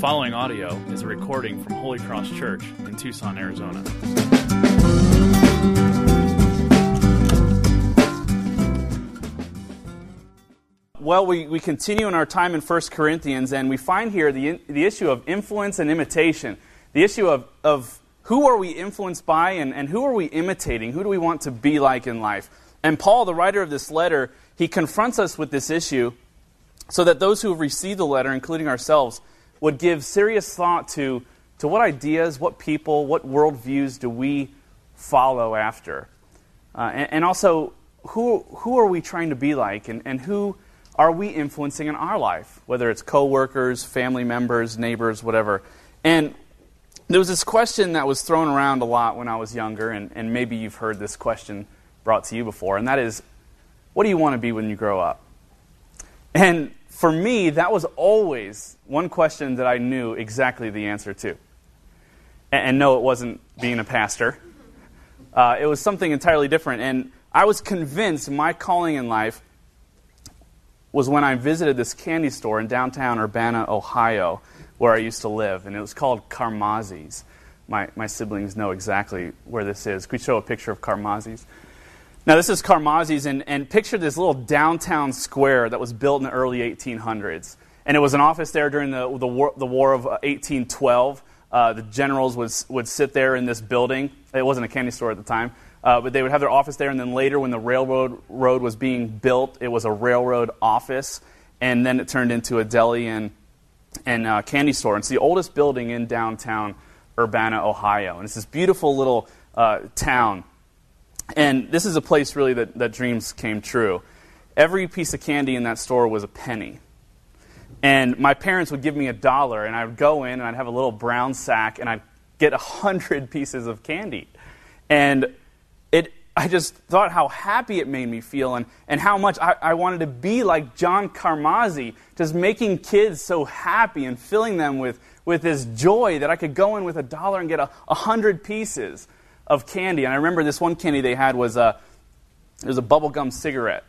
following audio is a recording from Holy Cross Church in Tucson, Arizona. Well, we, we continue in our time in 1 Corinthians, and we find here the, the issue of influence and imitation. The issue of, of who are we influenced by and, and who are we imitating? Who do we want to be like in life? And Paul, the writer of this letter, he confronts us with this issue so that those who have received the letter, including ourselves, would give serious thought to, to what ideas, what people, what worldviews do we follow after? Uh, and, and, also, who, who are we trying to be like, and, and who are we influencing in our life, whether it's coworkers, family members, neighbors, whatever. And there was this question that was thrown around a lot when I was younger, and, and maybe you've heard this question brought to you before, and that is, what do you want to be when you grow up? And for me, that was always one question that I knew exactly the answer to. And, and no, it wasn't being a pastor. Uh, it was something entirely different. And I was convinced my calling in life was when I visited this candy store in downtown Urbana, Ohio, where I used to live, and it was called Carmazzi's. My, my siblings know exactly where this is. Could we show a picture of Carmazzi's? Now, this is Carmazzi's, and, and picture this little downtown square that was built in the early 1800s. And it was an office there during the, the, war, the war of 1812. Uh, the generals would, would sit there in this building. It wasn't a candy store at the time. Uh, but they would have their office there, and then later, when the railroad road was being built, it was a railroad office, and then it turned into a deli and, and uh, candy store. It's the oldest building in downtown Urbana, Ohio, and it's this beautiful little uh, town. And this is a place really that, that dreams came true. Every piece of candy in that store was a penny. And my parents would give me a dollar, and I would go in and I'd have a little brown sack, and I'd get a hundred pieces of candy. And it, I just thought how happy it made me feel and, and how much I, I wanted to be like John Carmazzi, just making kids so happy and filling them with, with this joy that I could go in with a dollar and get a, a hundred pieces of candy. And I remember this one candy they had was a, it was a bubblegum cigarette.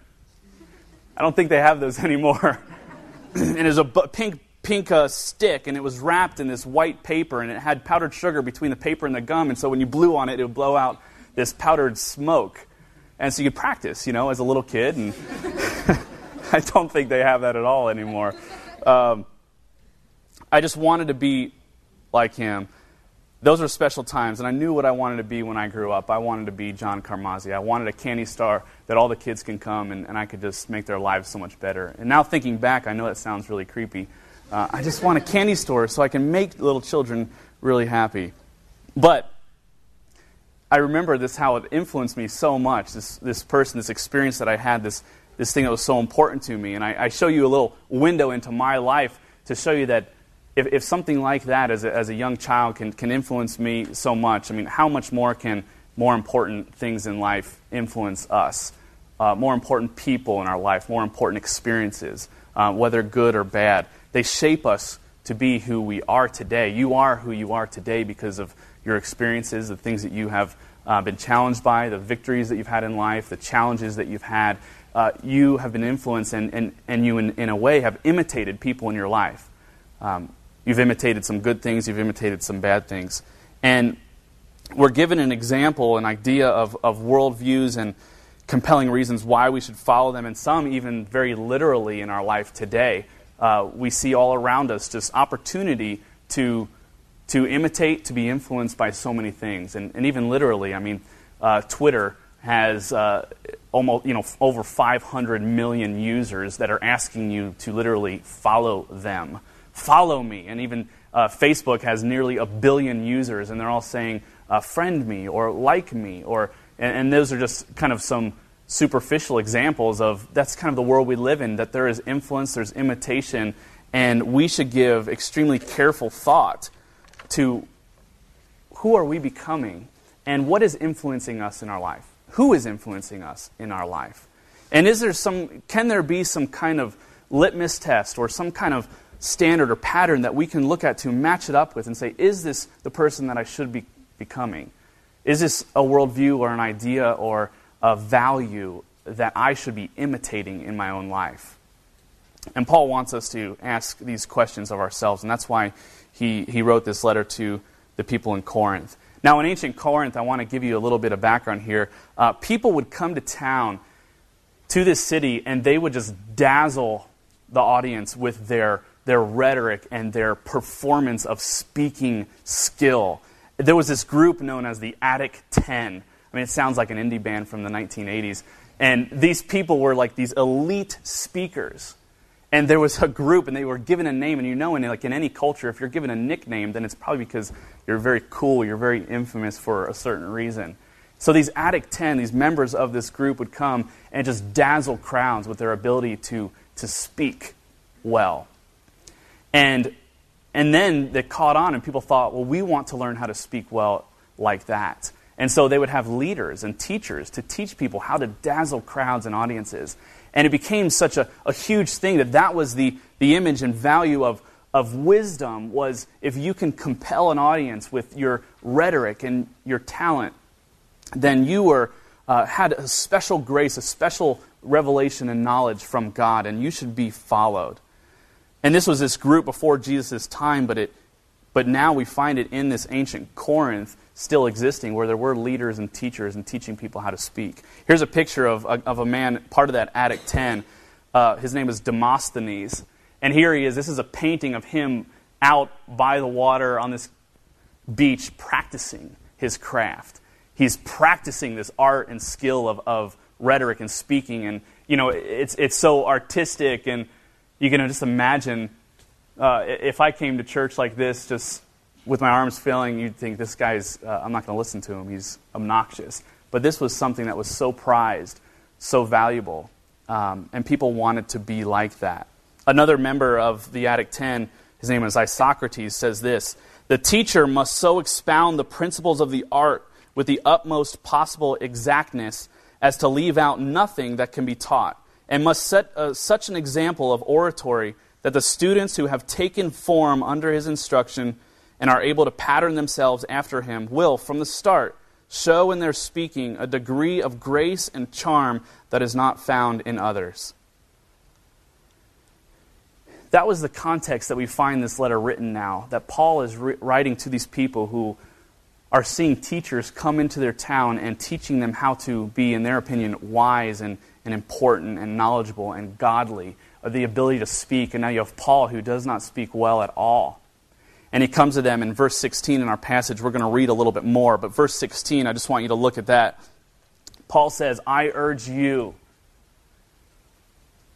I don't think they have those anymore. and it was a pink pink uh, stick, and it was wrapped in this white paper, and it had powdered sugar between the paper and the gum, and so when you blew on it, it would blow out this powdered smoke. And so you could practice, you know, as a little kid. And I don't think they have that at all anymore. Um, I just wanted to be like him. Those were special times, and I knew what I wanted to be when I grew up. I wanted to be John Carmazzi. I wanted a candy star that all the kids can come and, and I could just make their lives so much better. And now thinking back, I know that sounds really creepy. Uh, I just want a candy store so I can make little children really happy. But I remember this, how it influenced me so much, this, this person, this experience that I had, this, this thing that was so important to me. And I, I show you a little window into my life to show you that if, if something like that as a, as a young child can, can influence me so much, I mean, how much more can more important things in life influence us? Uh, more important people in our life, more important experiences, uh, whether good or bad. They shape us to be who we are today. You are who you are today because of your experiences, the things that you have uh, been challenged by, the victories that you've had in life, the challenges that you've had. Uh, you have been influenced, and, and, and you, in, in a way, have imitated people in your life. Um, you've imitated some good things, you've imitated some bad things. And we're given an example, an idea of, of worldviews and compelling reasons why we should follow them, and some even very literally in our life today. Uh, we see all around us just opportunity to to imitate, to be influenced by so many things. And, and even literally, I mean, uh, Twitter has uh, almost, you know, over 500 million users that are asking you to literally follow them. Follow me. And even uh, Facebook has nearly a billion users, and they're all saying, uh, friend me or like me. Or, and, and those are just kind of some superficial examples of that's kind of the world we live in, that there is influence, there's imitation, and we should give extremely careful thought to who are we becoming and what is influencing us in our life? Who is influencing us in our life? And is there some, can there be some kind of litmus test or some kind of standard or pattern that we can look at to match it up with and say, is this the person that I should be becoming? Is this a worldview or an idea or a value that I should be imitating in my own life? And Paul wants us to ask these questions of ourselves, and that's why he, he wrote this letter to the people in Corinth. Now, in ancient Corinth, I want to give you a little bit of background here. Uh, people would come to town, to this city, and they would just dazzle the audience with their, their rhetoric and their performance of speaking skill. There was this group known as the Attic Ten. I mean, it sounds like an indie band from the 1980s. And these people were like these elite speakers. And there was a group, and they were given a name. And you know, in like in any culture, if you're given a nickname, then it's probably because you're very cool, you're very infamous for a certain reason. So these Attic 10, these members of this group would come and just dazzle crowds with their ability to, to speak well. And, and then they caught on, and people thought, well, we want to learn how to speak well like that. And so they would have leaders and teachers to teach people how to dazzle crowds and audiences. And it became such a, a huge thing that that was the, the image and value of, of wisdom was if you can compel an audience with your rhetoric and your talent, then you were, uh, had a special grace, a special revelation and knowledge from God, and you should be followed. And this was this group before Jesus' time, but, it, but now we find it in this ancient Corinth still existing where there were leaders and teachers and teaching people how to speak. Here's a picture of, of a man, part of that Attic 10. Uh, his name is Demosthenes. And here he is. This is a painting of him out by the water on this beach practicing his craft. He's practicing this art and skill of, of rhetoric and speaking. And, you know, it's, it's so artistic. And you can just imagine uh, if I came to church like this, just with my arms failing, you'd think this guy's, uh, I'm not going to listen to him. He's obnoxious. But this was something that was so prized, so valuable. Um, and people wanted to be like that. Another member of the Attic 10, his name is Isocrates, says this The teacher must so expound the principles of the art with the utmost possible exactness as to leave out nothing that can be taught, and must set uh, such an example of oratory that the students who have taken form under his instruction and are able to pattern themselves after him will, from the start, show in their speaking a degree of grace and charm that is not found in others that was the context that we find this letter written now. That Paul is writing to these people who are seeing teachers come into their town and teaching them how to be, in their opinion, wise and, and important and knowledgeable and godly, the ability to speak. And now you have Paul who does not speak well at all. And he comes to them in verse 16 in our passage. We're going to read a little bit more, but verse 16, I just want you to look at that. Paul says, I urge you,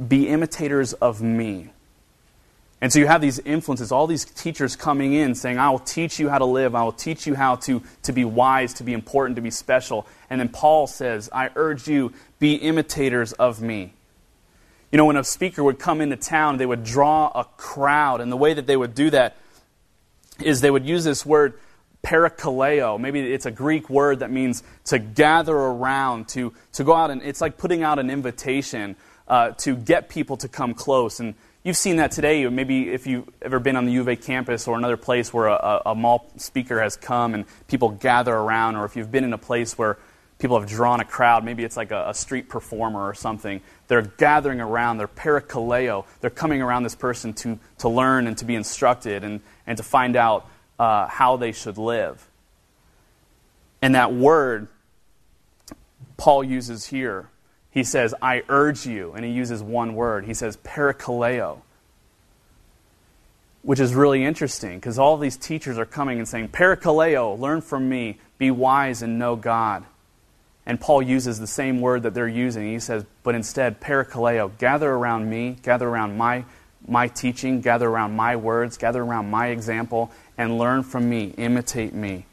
be imitators of me and so you have these influences, all these teachers coming in saying, I will teach you how to live, I will teach you how to, to be wise, to be important, to be special. And then Paul says, I urge you, be imitators of me. You know, when a speaker would come into town, they would draw a crowd. And the way that they would do that is they would use this word parakaleo. Maybe it's a Greek word that means to gather around, to, to go out and it's like putting out an invitation uh, to get people to come close. And You've seen that today. Maybe if you've ever been on the U of A campus or another place where a, a mall speaker has come and people gather around, or if you've been in a place where people have drawn a crowd, maybe it's like a, a street performer or something. They're gathering around, they're parakaleo. They're coming around this person to, to learn and to be instructed and, and to find out uh, how they should live. And that word Paul uses here he says, I urge you, and he uses one word. He says, parakaleo, which is really interesting because all these teachers are coming and saying, Parakaleo, learn from me, be wise and know God. And Paul uses the same word that they're using. He says, but instead, parakaleo, gather around me, gather around my, my teaching, gather around my words, gather around my example, and learn from me, imitate me.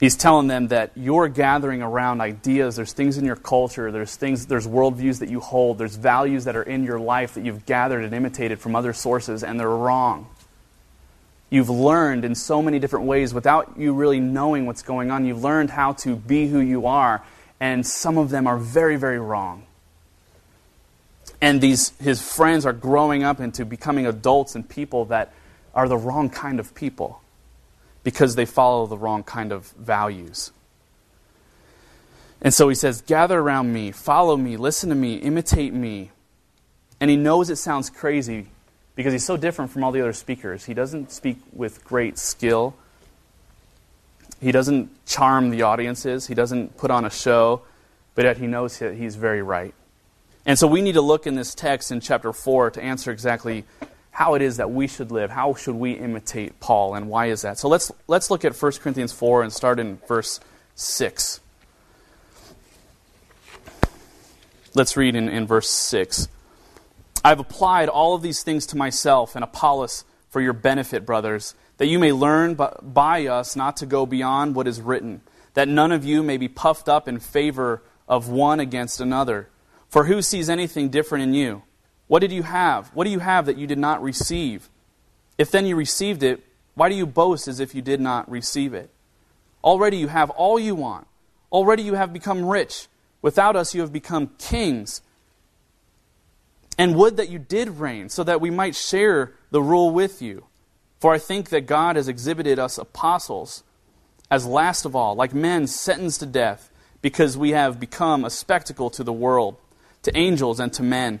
He's telling them that you're gathering around ideas. There's things in your culture. There's things. There's worldviews that you hold. There's values that are in your life that you've gathered and imitated from other sources, and they're wrong. You've learned in so many different ways without you really knowing what's going on. You've learned how to be who you are, and some of them are very, very wrong. And these his friends are growing up into becoming adults and people that are the wrong kind of people because they follow the wrong kind of values. And so he says, Gather around me, follow me, listen to me, imitate me. And he knows it sounds crazy because he's so different from all the other speakers. He doesn't speak with great skill, he doesn't charm the audiences, he doesn't put on a show, but yet he knows that he's very right. And so we need to look in this text in chapter 4 to answer exactly how it is that we should live. How should we imitate Paul, and why is that? So let's, let's look at 1 Corinthians 4 and start in verse 6. Let's read in, in verse 6. I've applied all of these things to myself and Apollos for your benefit, brothers, that you may learn by us not to go beyond what is written, that none of you may be puffed up in favor of one against another. For who sees anything different in you? What did you have? What do you have that you did not receive? If then you received it, why do you boast as if you did not receive it? Already you have all you want. Already you have become rich. Without us, you have become kings. And would that you did reign, so that we might share the rule with you. For I think that God has exhibited us apostles as last of all, like men sentenced to death, because we have become a spectacle to the world, to angels and to men.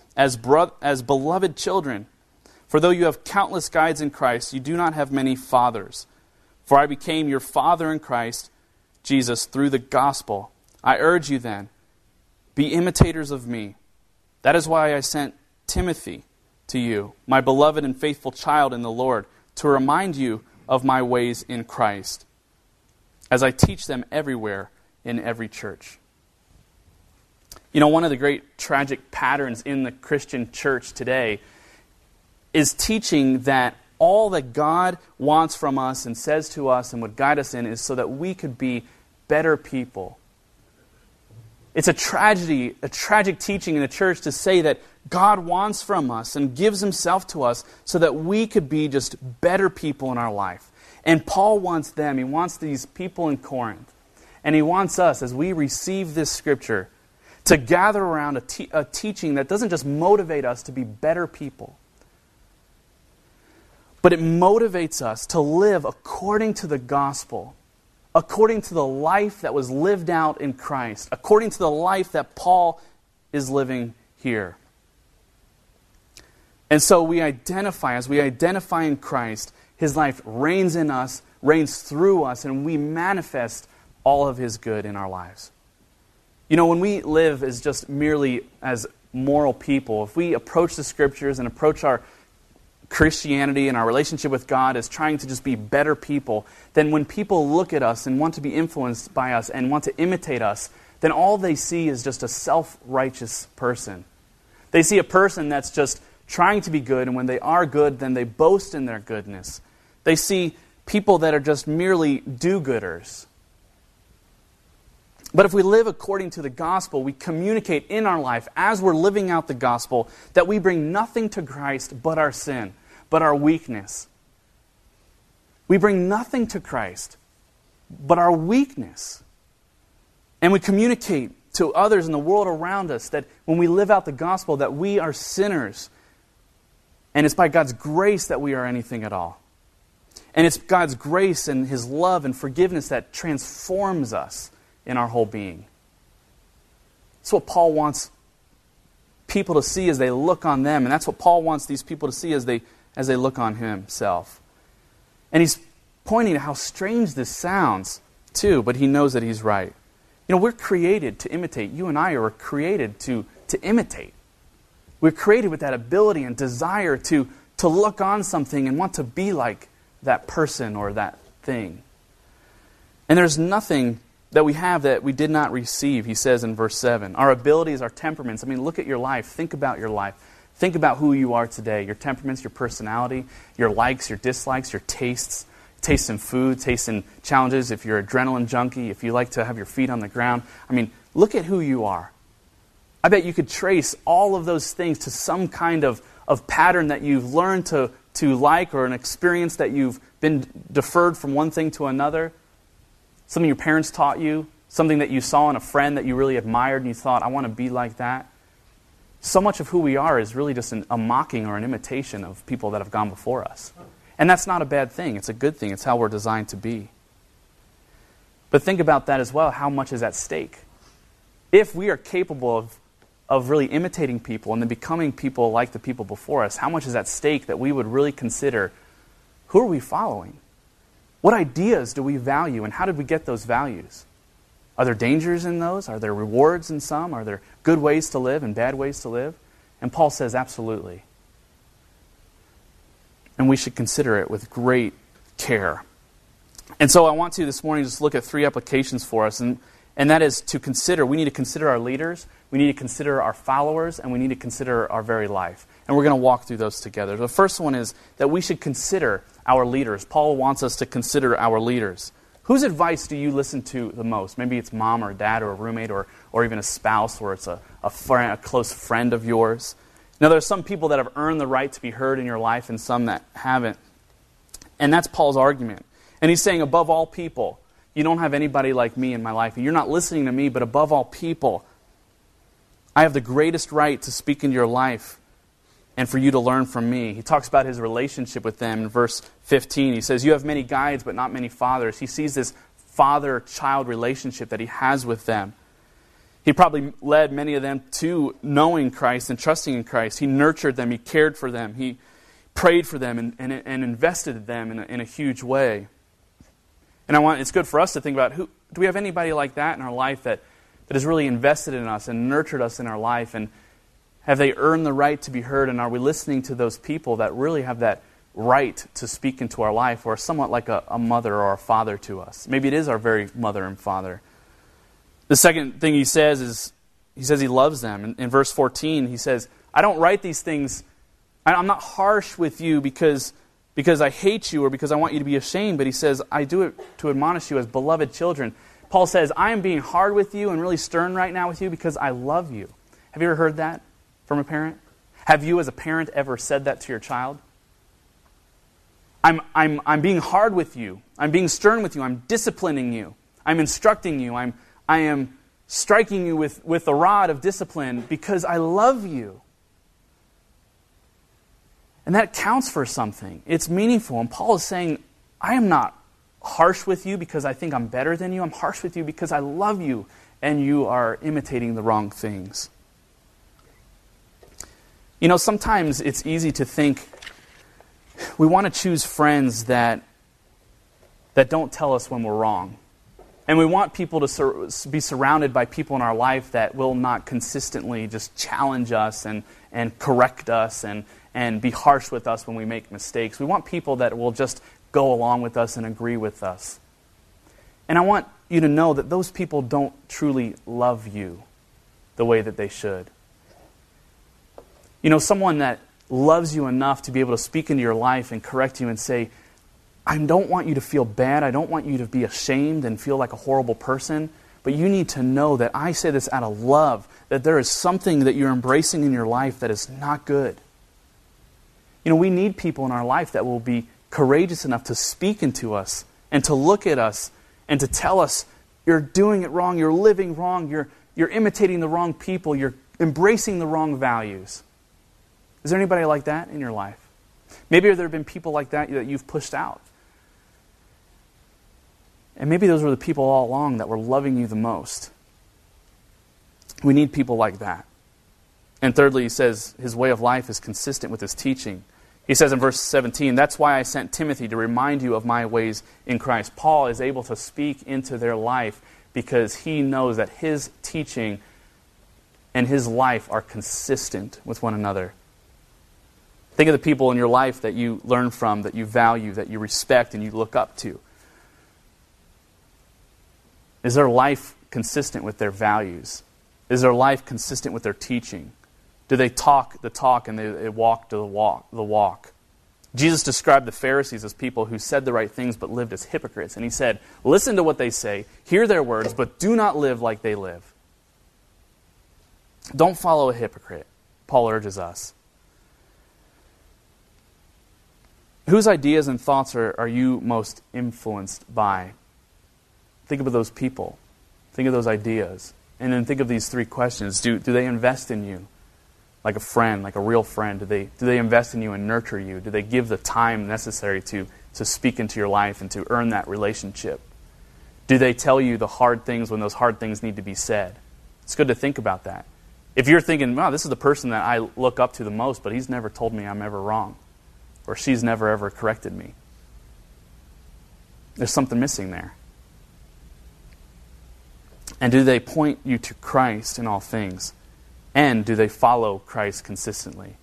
as, bro- as beloved children. For though you have countless guides in Christ, you do not have many fathers. For I became your father in Christ Jesus through the gospel. I urge you then, be imitators of me. That is why I sent Timothy to you, my beloved and faithful child in the Lord, to remind you of my ways in Christ, as I teach them everywhere in every church. You know, one of the great tragic patterns in the Christian church today is teaching that all that God wants from us and says to us and would guide us in is so that we could be better people. It's a tragedy, a tragic teaching in the church to say that God wants from us and gives himself to us so that we could be just better people in our life. And Paul wants them, he wants these people in Corinth, and he wants us, as we receive this scripture, to gather around a, te- a teaching that doesn't just motivate us to be better people, but it motivates us to live according to the gospel, according to the life that was lived out in Christ, according to the life that Paul is living here. And so we identify, as we identify in Christ, his life reigns in us, reigns through us, and we manifest all of his good in our lives. You know, when we live as just merely as moral people, if we approach the scriptures and approach our Christianity and our relationship with God as trying to just be better people, then when people look at us and want to be influenced by us and want to imitate us, then all they see is just a self righteous person. They see a person that's just trying to be good, and when they are good, then they boast in their goodness. They see people that are just merely do gooders. But if we live according to the gospel, we communicate in our life as we're living out the gospel that we bring nothing to Christ but our sin but our weakness. We bring nothing to Christ but our weakness. And we communicate to others in the world around us that when we live out the gospel that we are sinners and it's by God's grace that we are anything at all. And it's God's grace and his love and forgiveness that transforms us in our whole being. That's what Paul wants people to see as they look on them, and that's what Paul wants these people to see as they as they look on himself. And he's pointing to how strange this sounds, too, but he knows that he's right. You know, we're created to imitate. You and I are created to, to imitate. We're created with that ability and desire to, to look on something and want to be like that person or that thing. And there's nothing that we have that we did not receive, he says in verse 7. Our abilities, our temperaments. I mean, look at your life. Think about your life. Think about who you are today your temperaments, your personality, your likes, your dislikes, your tastes, tastes in food, tastes in challenges, if you're an adrenaline junkie, if you like to have your feet on the ground. I mean, look at who you are. I bet you could trace all of those things to some kind of, of pattern that you've learned to, to like or an experience that you've been deferred from one thing to another? Something your parents taught you? Something that you saw in a friend that you really admired and you thought, I want to be like that? So much of who we are is really just an, a mocking or an imitation of people that have gone before us. And that's not a bad thing, it's a good thing. It's how we're designed to be. But think about that as well. How much is at stake? If we are capable of, of really imitating people and then becoming people like the people before us, how much is at stake that we would really consider who are we following? What ideas do we value, and how did we get those values? Are there dangers in those? Are there rewards in some? Are there good ways to live and bad ways to live? And Paul says, absolutely. And we should consider it with great care. And so I want to this morning just look at three applications for us. And, and that is to consider, we need to consider our leaders, we need to consider our followers, and we need to consider our very life. And we're going to walk through those together. The first one is that we should consider our leaders. Paul wants us to consider our leaders. Whose advice do you listen to the most? Maybe it's mom or dad or a roommate or, or even a spouse or it's a, a, friend, a close friend of yours. Now, there are some people that have earned the right to be heard in your life and some that haven't. And that's Paul's argument. And he's saying, above all people, you don't have anybody like me in my life. And you're not listening to me, but above all people, I have the greatest right to speak into your life and for you to learn from me. He talks about his relationship with them in verse 15. He says, You have many guides, but not many fathers. He sees this father child relationship that he has with them. He probably led many of them to knowing Christ and trusting in Christ. He nurtured them, he cared for them, he prayed for them, and, and, and invested in them in a, in a huge way. And I want, it's good for us to think about who, do we have anybody like that in our life that, that has really invested in us and nurtured us in our life and have they earned the right to be heard? And are we listening to those people that really have that right to speak into our life or somewhat like a, a mother or a father to us? Maybe it is our very mother and father. The second thing he says is he says he loves them. In, in verse 14, he says, I don't write these things, I'm not harsh with you because, because I hate you or because I want you to be ashamed, but he says, I do it to admonish you as beloved children. Paul says, I am being hard with you and really stern right now with you because I love you. Have you ever heard that? From a parent? Have you, as a parent, ever said that to your child? I'm, I'm, I'm being hard with you. I'm being stern with you. I'm disciplining you. I'm instructing you. I'm, I am striking you with, with the rod of discipline because I love you. And that counts for something. It's meaningful. And Paul is saying, I am not harsh with you because I think I'm better than you. I'm harsh with you because I love you and you are imitating the wrong things. You know, sometimes it's easy to think we want to choose friends that, that don't tell us when we're wrong. And we want people to sur- be surrounded by people in our life that will not consistently just challenge us and, and correct us and, and be harsh with us when we make mistakes. We want people that will just go along with us and agree with us. And I want you to know that those people don't truly love you the way that they should. You know, someone that loves you enough to be able to speak into your life and correct you and say, I don't want you to feel bad. I don't want you to be ashamed and feel like a horrible person. But you need to know that I say this out of love, that there is something that you're embracing in your life that is not good. You know, we need people in our life that will be courageous enough to speak into us and to look at us and to tell us, you're doing it wrong, you're living wrong, you're, you're imitating the wrong people, you're embracing the wrong values. Is there anybody like that in your life? Maybe there have been people like that that you've pushed out. And maybe those were the people all along that were loving you the most. We need people like that. And thirdly, he says his way of life is consistent with his teaching. He says in verse 17, That's why I sent Timothy to remind you of my ways in Christ. Paul is able to speak into their life because he knows that his teaching and his life are consistent with one another. Think of the people in your life that you learn from, that you value, that you respect, and you look up to. Is their life consistent with their values? Is their life consistent with their teaching? Do they talk the talk and they, they walk the walk, the walk? Jesus described the Pharisees as people who said the right things but lived as hypocrites. And he said, Listen to what they say, hear their words, but do not live like they live. Don't follow a hypocrite, Paul urges us. Whose ideas and thoughts are, are you most influenced by? Think of those people. Think of those ideas. And then think of these three questions. Do, do they invest in you like a friend, like a real friend? Do they, do they invest in you and nurture you? Do they give the time necessary to, to speak into your life and to earn that relationship? Do they tell you the hard things when those hard things need to be said? It's good to think about that. If you're thinking, wow, this is the person that I look up to the most, but he's never told me I'm ever wrong, or she's never ever corrected me, there's something missing there. And do they point you to Christ in all things? And do they follow Christ consistently?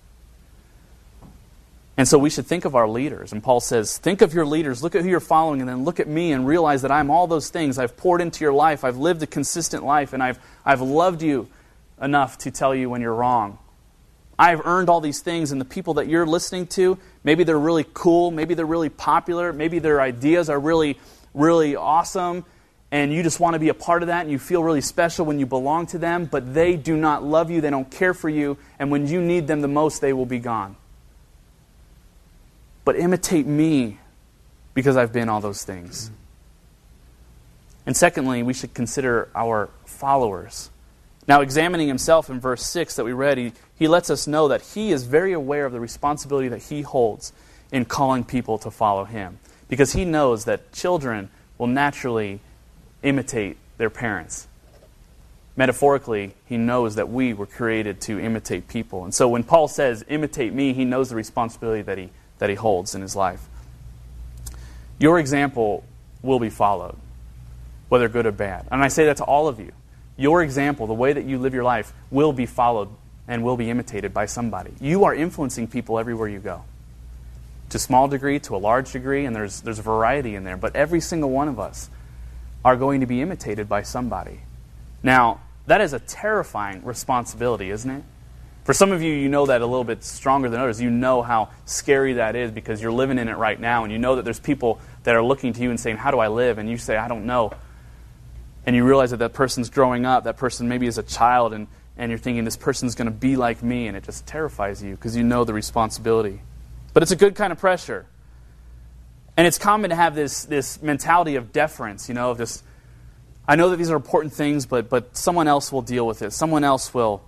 And so we should think of our leaders. And Paul says, Think of your leaders, look at who you're following, and then look at me and realize that I'm all those things. I've poured into your life, I've lived a consistent life, and I've, I've loved you enough to tell you when you're wrong. I've earned all these things, and the people that you're listening to, maybe they're really cool, maybe they're really popular, maybe their ideas are really, really awesome, and you just want to be a part of that, and you feel really special when you belong to them, but they do not love you, they don't care for you, and when you need them the most, they will be gone. But imitate me because I've been all those things. And secondly, we should consider our followers. Now, examining himself in verse 6 that we read, he, he lets us know that he is very aware of the responsibility that he holds in calling people to follow him. Because he knows that children will naturally imitate their parents. Metaphorically, he knows that we were created to imitate people. And so when Paul says, imitate me, he knows the responsibility that he, that he holds in his life. Your example will be followed, whether good or bad. And I say that to all of you. Your example, the way that you live your life, will be followed and will be imitated by somebody. You are influencing people everywhere you go. To small degree, to a large degree, and there's, there's a variety in there. But every single one of us are going to be imitated by somebody. Now, that is a terrifying responsibility, isn't it? For some of you, you know that a little bit stronger than others. You know how scary that is because you're living in it right now, and you know that there's people that are looking to you and saying, How do I live? And you say, I don't know and you realize that that person's growing up, that person maybe is a child, and, and you're thinking, this person's going to be like me, and it just terrifies you because you know the responsibility. But it's a good kind of pressure. And it's common to have this, this mentality of deference, you know, of this, I know that these are important things, but, but someone else will deal with it. Someone else will,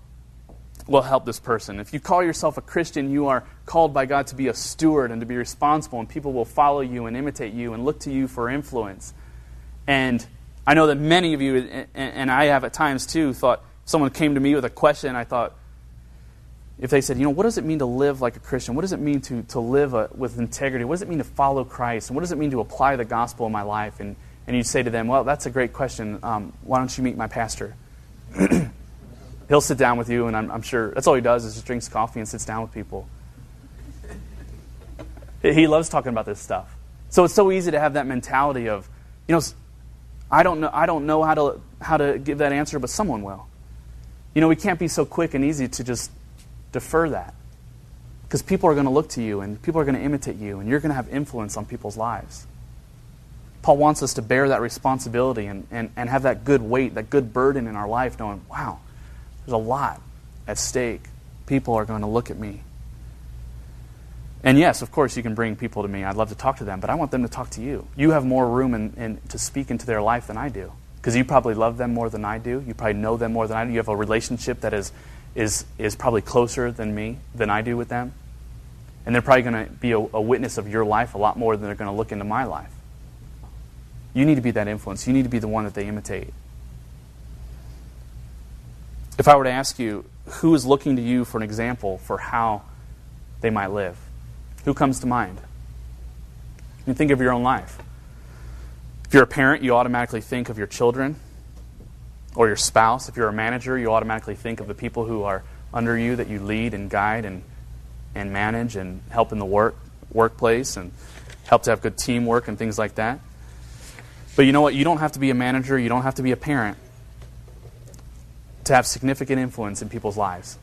will help this person. If you call yourself a Christian, you are called by God to be a steward and to be responsible, and people will follow you and imitate you and look to you for influence. And I know that many of you, and I have at times too, thought someone came to me with a question, I thought, if they said, you know, what does it mean to live like a Christian? What does it mean to, to live a, with integrity? What does it mean to follow Christ? And what does it mean to apply the gospel in my life? And, and you'd say to them, well, that's a great question. Um, why don't you meet my pastor? He'll sit down with you, and I'm, I'm, sure that's all he does is just drinks coffee and sits down with people. He loves talking about this stuff. So it's so easy to have that mentality of, you know, I don't know, I don't know how, to, how to give that answer, but someone will. You know, we can't be so quick and easy to just defer that. Because people are going to look to you and people are going to imitate you and you're going to have influence on people's lives. Paul wants us to bear that responsibility and, and, and have that good weight, that good burden in our life, knowing, wow, there's a lot at stake. People are going to look at me. And yes, of course, you can bring people to me. I'd love to talk to them, but I want them to talk to you. You have more room in, in, to speak into their life than I do. Because you probably love them more than I do. You probably know them more than I do. You have a relationship that is, is, is probably closer than me, than I do with them. And they're probably going to be a, a witness of your life a lot more than they're going to look into my life. You need to be that influence. You need to be the one that they imitate. If I were to ask you, who is looking to you for an example for how they might live? Who comes to mind? You think of your own life. If you're a parent, you automatically think of your children or your spouse. If you're a manager, you automatically think of the people who are under you that you lead and guide and, and manage and help in the work workplace and help to have good teamwork and things like that. But you know what? You don't have to be a manager, you don't have to be a parent to have significant influence in people's lives.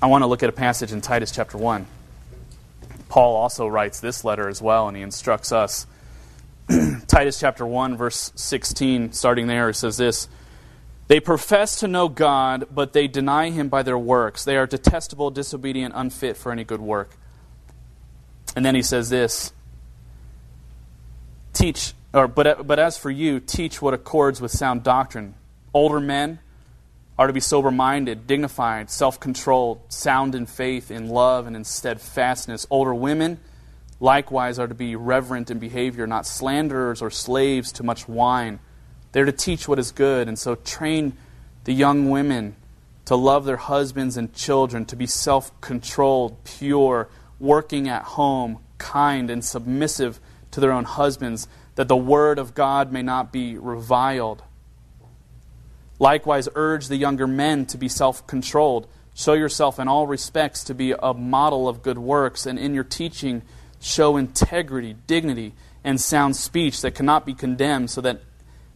I want to look at a passage in Titus chapter 1. Paul also writes this letter as well, and he instructs us. Titus chapter 1, verse 16, starting there, it says this They profess to know God, but they deny him by their works. They are detestable, disobedient, unfit for any good work. And then he says this Teach, or, but, but as for you, teach what accords with sound doctrine. Older men are to be sober minded, dignified, self controlled, sound in faith, in love, and in steadfastness. Older women, likewise, are to be reverent in behavior, not slanderers or slaves to much wine. They're to teach what is good, and so train the young women to love their husbands and children, to be self controlled, pure, working at home, kind, and submissive to their own husbands, that the word of God may not be reviled. Likewise, urge the younger men to be self controlled. Show yourself in all respects to be a model of good works, and in your teaching, show integrity, dignity, and sound speech that cannot be condemned, so that,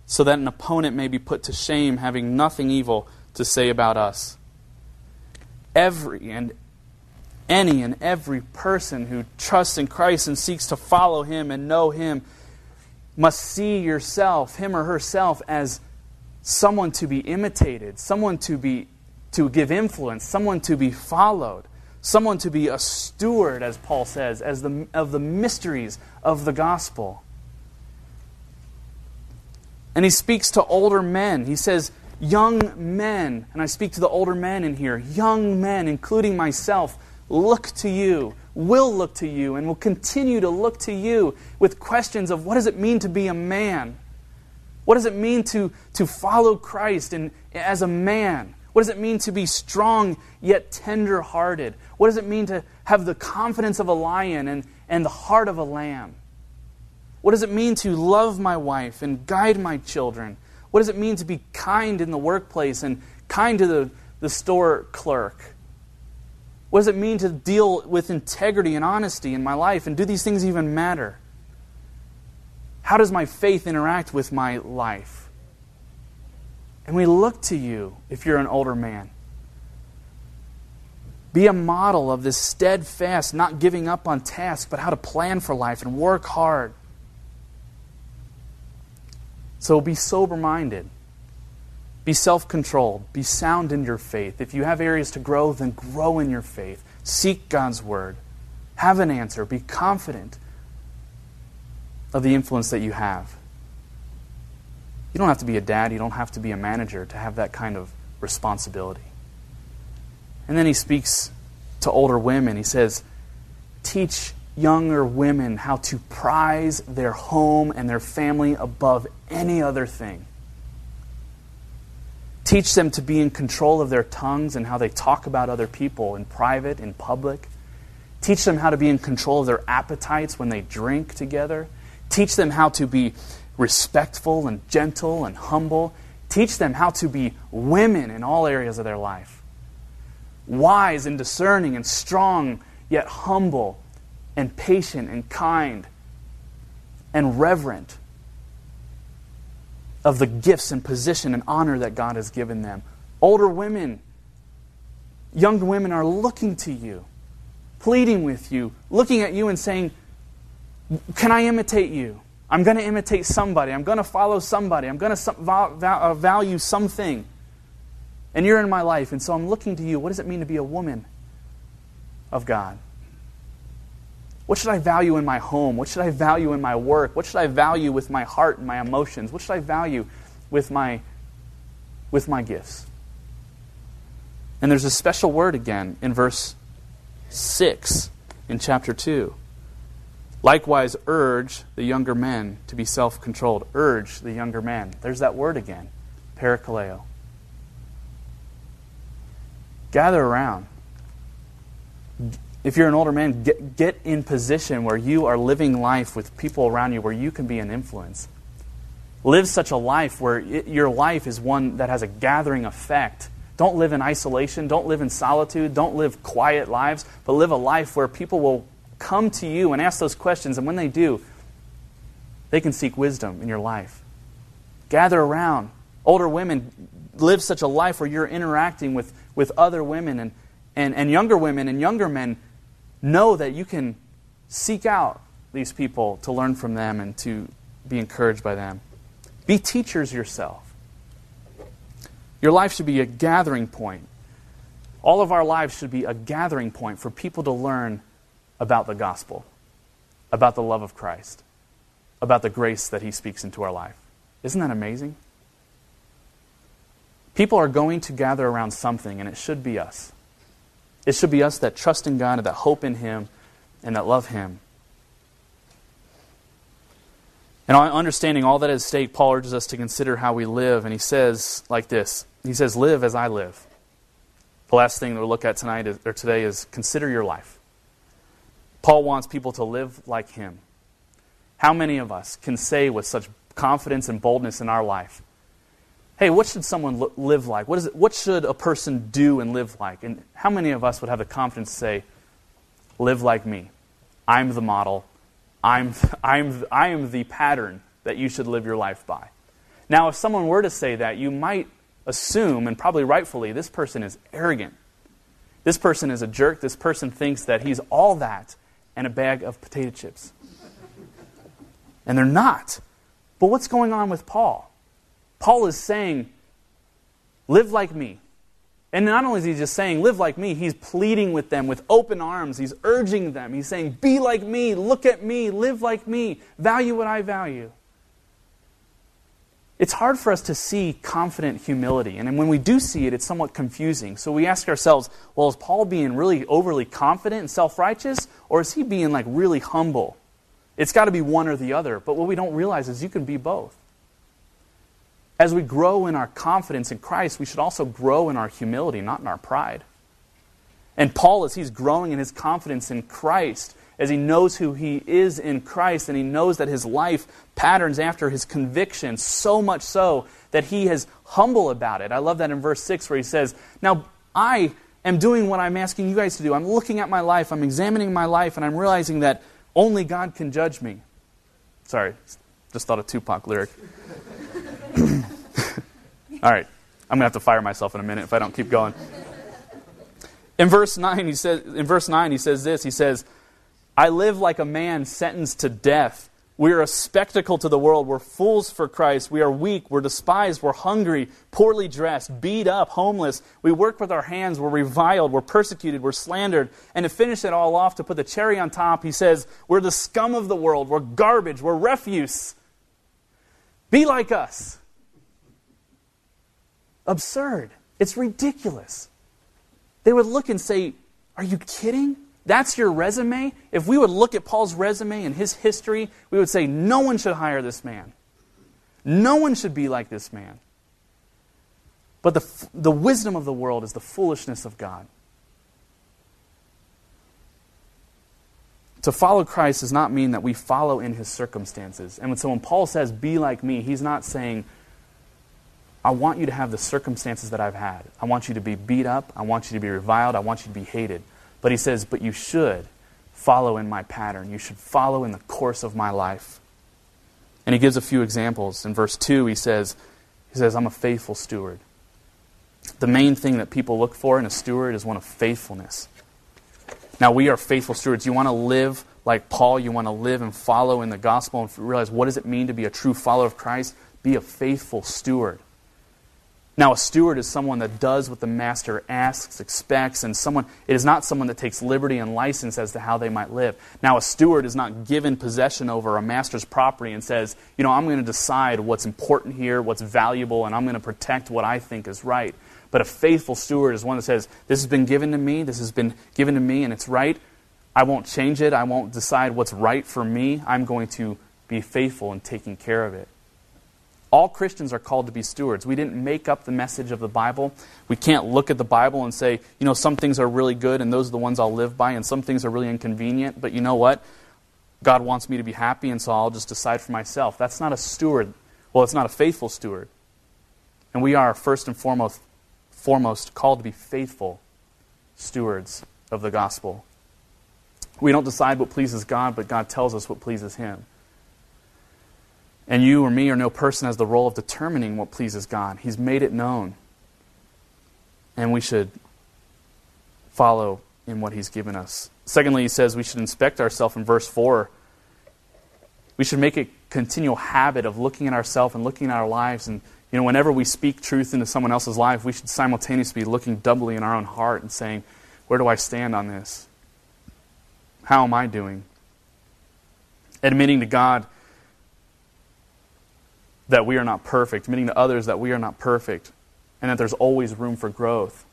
so that an opponent may be put to shame, having nothing evil to say about us. Every and any and every person who trusts in Christ and seeks to follow Him and know Him must see yourself, him or herself, as someone to be imitated, someone to be to give influence, someone to be followed, someone to be a steward, as Paul says, as the, of the mysteries of the gospel. And he speaks to older men. He says, Young men, and I speak to the older men in here, young men, including myself, look to you, will look to you, and will continue to look to you with questions of what does it mean to be a man? What does it mean to, to follow Christ and, as a man? What does it mean to be strong yet tender hearted? What does it mean to have the confidence of a lion and, and the heart of a lamb? What does it mean to love my wife and guide my children? What does it mean to be kind in the workplace and kind to the, the store clerk? What does it mean to deal with integrity and honesty in my life? And do these things even matter? How does my faith interact with my life? And we look to you if you're an older man. Be a model of this steadfast, not giving up on tasks, but how to plan for life and work hard. So be sober minded. Be self controlled. Be sound in your faith. If you have areas to grow, then grow in your faith. Seek God's word. Have an answer. Be confident of the influence that you have. You don't have to be a dad, you don't have to be a manager to have that kind of responsibility. And then he speaks to older women. He says, Teach younger women how to prize their home and their family above any other thing. Teach them to be in control of their tongues and how they talk about other people in private, in public. Teach them how to be in control of their appetites when they drink together. Teach them how to be respectful and gentle and humble. Teach them how to be women in all areas of their life. Wise and discerning and strong, yet humble and patient and kind and reverent of the gifts and position and honor that God has given them. Older women, young women are looking to you, pleading with you, looking at you and saying, Can I imitate you? I'm going to imitate somebody. I'm going to follow somebody. I'm going to uh, value something. And you're in my life, and so I'm looking to you. What does it mean to be a woman of God? What should I value in my home? What should I value in my work? What should I value with my heart and my emotions? What should I value with my, with my gifts? And there's a special word again in verse 6 in chapter 2. Likewise, urge the younger men to be self controlled. Urge the younger men. There's that word again, parakaleo. Gather around if you're an older man, get, get in position where you are living life with people around you where you can be an influence. Live such a life where it, your life is one that has a gathering effect. Don't live in isolation. Don't live in solitude. Don't live quiet lives, but live a life where people will come to you and ask those questions. And when they do, they can seek wisdom in your life. Gather around. Older women, live such a life where you're interacting with, with other women and, and, and younger women and younger men know that you can seek out these people to learn from them and to be encouraged by them. Be teachers yourself. Your life should be a gathering point. All of our lives should be a gathering point for people to learn about the gospel. about the love of Christ, about the grace that He speaks into our life. Isn't that amazing? People are going to gather around something, and it should be us. It should be us that trust in God, and that hope in Him, and that love Him. And understanding all that is at stake, Paul urges us to consider how we live, and he says like this He says, Live as I live. The last thing that we'll look at tonight is, or today is consider your life. Paul wants people to live like him. How many of us can say with such confidence and boldness in our life, hey, what should someone live like? What, is it, what should a person do and live like? And how many of us would have the confidence to say, live like me? I'm the model. I'm, I'm, I am the pattern that you should live your life by. Now, if someone were to say that, you might assume, and probably rightfully, this person is arrogant. This person is a jerk. This person thinks that he's all that and a bag of potato chips. And they're not. But what's going on with Paul? Paul is saying, Live like me. And not only is he just saying, Live like me, he's pleading with them with open arms. He's urging them. He's saying, Be like me, look at me, live like me, value what I value. It's hard for us to see confident humility. And when we do see it, it's somewhat confusing. So we ask ourselves, well, is Paul being really overly confident and self righteous, or is he being like really humble? It's got to be one or the other. But what we don't realize is you can be both. As we grow in our confidence in Christ, we should also grow in our humility, not in our pride. And Paul, as he's growing in his confidence in Christ, as he knows who he is in Christ and he knows that his life patterns after his conviction, so much so that he is humble about it. I love that in verse 6 where he says, Now I am doing what I'm asking you guys to do. I'm looking at my life, I'm examining my life, and I'm realizing that only God can judge me. Sorry, just thought a Tupac lyric. All right, I'm going to have to fire myself in a minute if I don't keep going. In verse 9, he says, in verse 9, he says this. He says, I live like a man sentenced to death. We are a spectacle to the world. We're fools for Christ. We are weak. We're despised. We're hungry, poorly dressed, beat up, homeless. We work with our hands. We're reviled. We're persecuted. We're slandered. And to finish it all off, to put the cherry on top, he says, We're the scum of the world. We're garbage. We're refuse. Be like us. Absurd. It's ridiculous. They would look and say, Are you kidding? That's your resume? If we would look at Paul's resume and his history, we would say, no one should hire this man. No one should be like this man. But the, the wisdom of the world is the foolishness of God. To follow Christ does not mean that we follow in his circumstances. And so when Paul says, be like me, he's not saying, I want you to have the circumstances that I've had. I want you to be beat up. I want you to be reviled. I want you to be hated. But he says, But you should follow in my pattern. You should follow in the course of my life. And he gives a few examples. In verse 2, he says, he says, I'm a faithful steward. The main thing that people look for in a steward is one of faithfulness. Now, we are faithful stewards. You want to live like Paul, you want to live and follow in the gospel and realize what does it mean to be a true follower of Christ? Be a faithful steward. Now, a steward is someone that does what the master asks, expects, and someone it is not someone that takes liberty and license as to how they might live. Now, a steward is not given possession over a master's property and says, you know, I'm going to decide what's important here, what's valuable, and I'm going to protect what I think is right. But a faithful steward is one that says, This has been given to me, this has been given to me, and it's right. I won't change it. I won't decide what's right for me. I'm going to be faithful in taking care of it. All Christians are called to be stewards. We didn't make up the message of the Bible. We can't look at the Bible and say, you know, some things are really good and those are the ones I'll live by, and some things are really inconvenient, but you know what? God wants me to be happy, and so I'll just decide for myself. That's not a steward. Well, it's not a faithful steward. And we are, first and foremost, foremost called to be faithful stewards of the gospel. We don't decide what pleases God, but God tells us what pleases Him. And you or me or no person has the role of determining what pleases God. He's made it known. And we should follow in what He's given us. Secondly, he says we should inspect ourselves in verse 4. We should make a continual habit of looking at ourselves and looking at our lives. And, you know, whenever we speak truth into someone else's life, we should simultaneously be looking doubly in our own heart and saying, Where do I stand on this? How am I doing? admitting to God that we are not perfect, admitting to others that we are not perfect, and that there's always room for growth.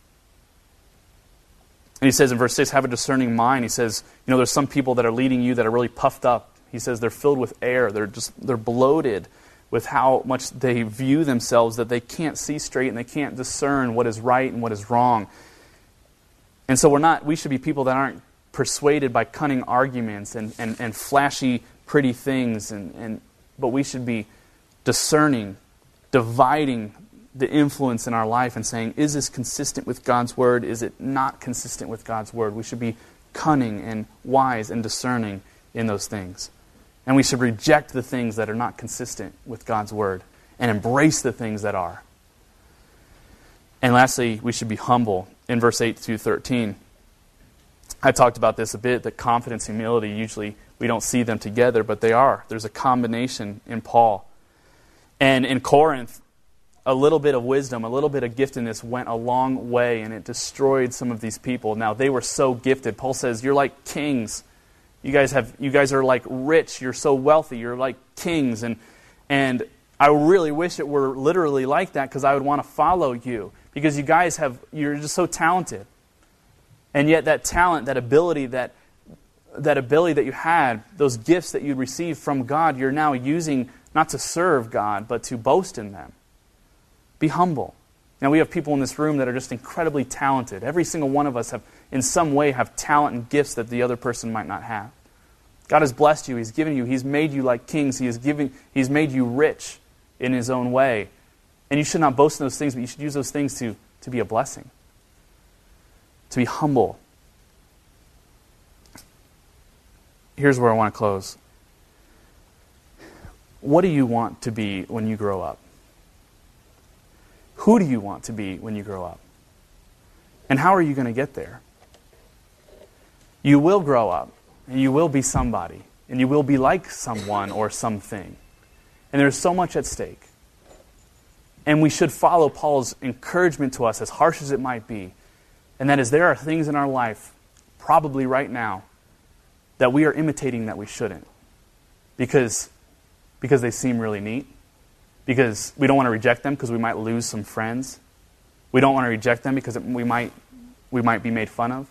And he says in verse 6, have a discerning mind. He says, you know, there's some people that are leading you that are really puffed up. He says they're filled with air. They're just, they're bloated with how much they view themselves that they can't see straight and they can't discern what is right and what is wrong. And so we're not, we should be people that aren't persuaded by cunning arguments and, and, and flashy, pretty things, and, and, but we should be discerning, dividing the influence in our life and saying, is this consistent with God's word? Is it not consistent with God's word? We should be cunning and wise and discerning in those things. And we should reject the things that are not consistent with God's word and embrace the things that are. And lastly, we should be humble in verse 8 through 13. I talked about this a bit that confidence, and humility, usually we don't see them together, but they are. There's a combination in Paul. And in Corinth, a little bit of wisdom, a little bit of giftedness went a long way and it destroyed some of these people. Now, they were so gifted. Paul says, You're like kings. You guys, have, you guys are like rich. You're so wealthy. You're like kings. And, and I really wish it were literally like that because I would want to follow you because you guys have, you're just so talented. And yet, that talent, that ability, that, that ability that you had, those gifts that you received from God, you're now using not to serve God, but to boast in them. Be humble. Now, we have people in this room that are just incredibly talented. Every single one of us have, in some way, have talent and gifts that the other person might not have. God has blessed you. He's given you. He's made you like kings. He has given, He's made you rich in His own way. And you should not boast in those things, but you should use those things to, to be a blessing, to be humble. Here's where I want to close. What do you want to be when you grow up? Who do you want to be when you grow up? And how are you going to get there? You will grow up, and you will be somebody, and you will be like someone or something. And there's so much at stake. And we should follow Paul's encouragement to us, as harsh as it might be. And that is, there are things in our life, probably right now, that we are imitating that we shouldn't. Because, because they seem really neat because we don't want to reject them because we might lose some friends. We don't want to reject them because we might, we might be made fun of.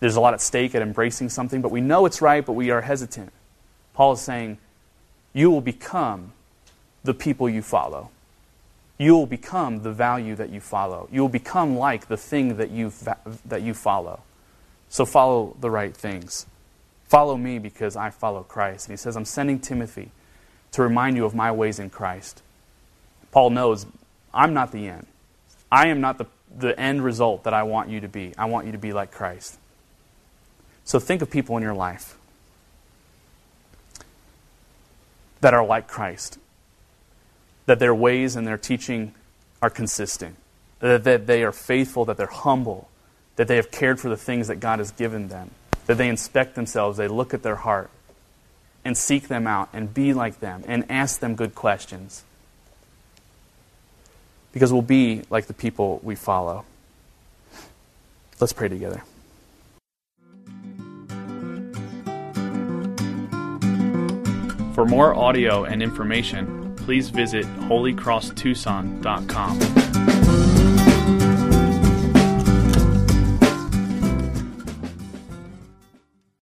There's a lot at stake at embracing something, but we know it's right, but we are hesitant. Paul is saying, You will become the people you follow. You will become the value that you follow. You will become like the thing that you, that you follow. So follow the right things. Follow me because I follow Christ. And he says, I'm sending Timothy to remind you of my ways in Christ. Paul knows I'm not the end. I am not the, the end result that I want you to be. I want you to be like Christ. So think of people in your life that are like Christ, that their ways and their teaching are consistent, that they are faithful, that they're humble, that they have cared for the things that God has given them, that they inspect themselves, they look at their heart, and seek them out and be like them and ask them good questions. Because we'll be like the people we follow. Let's pray together. For more audio and information, please visit holycrosstucson.com.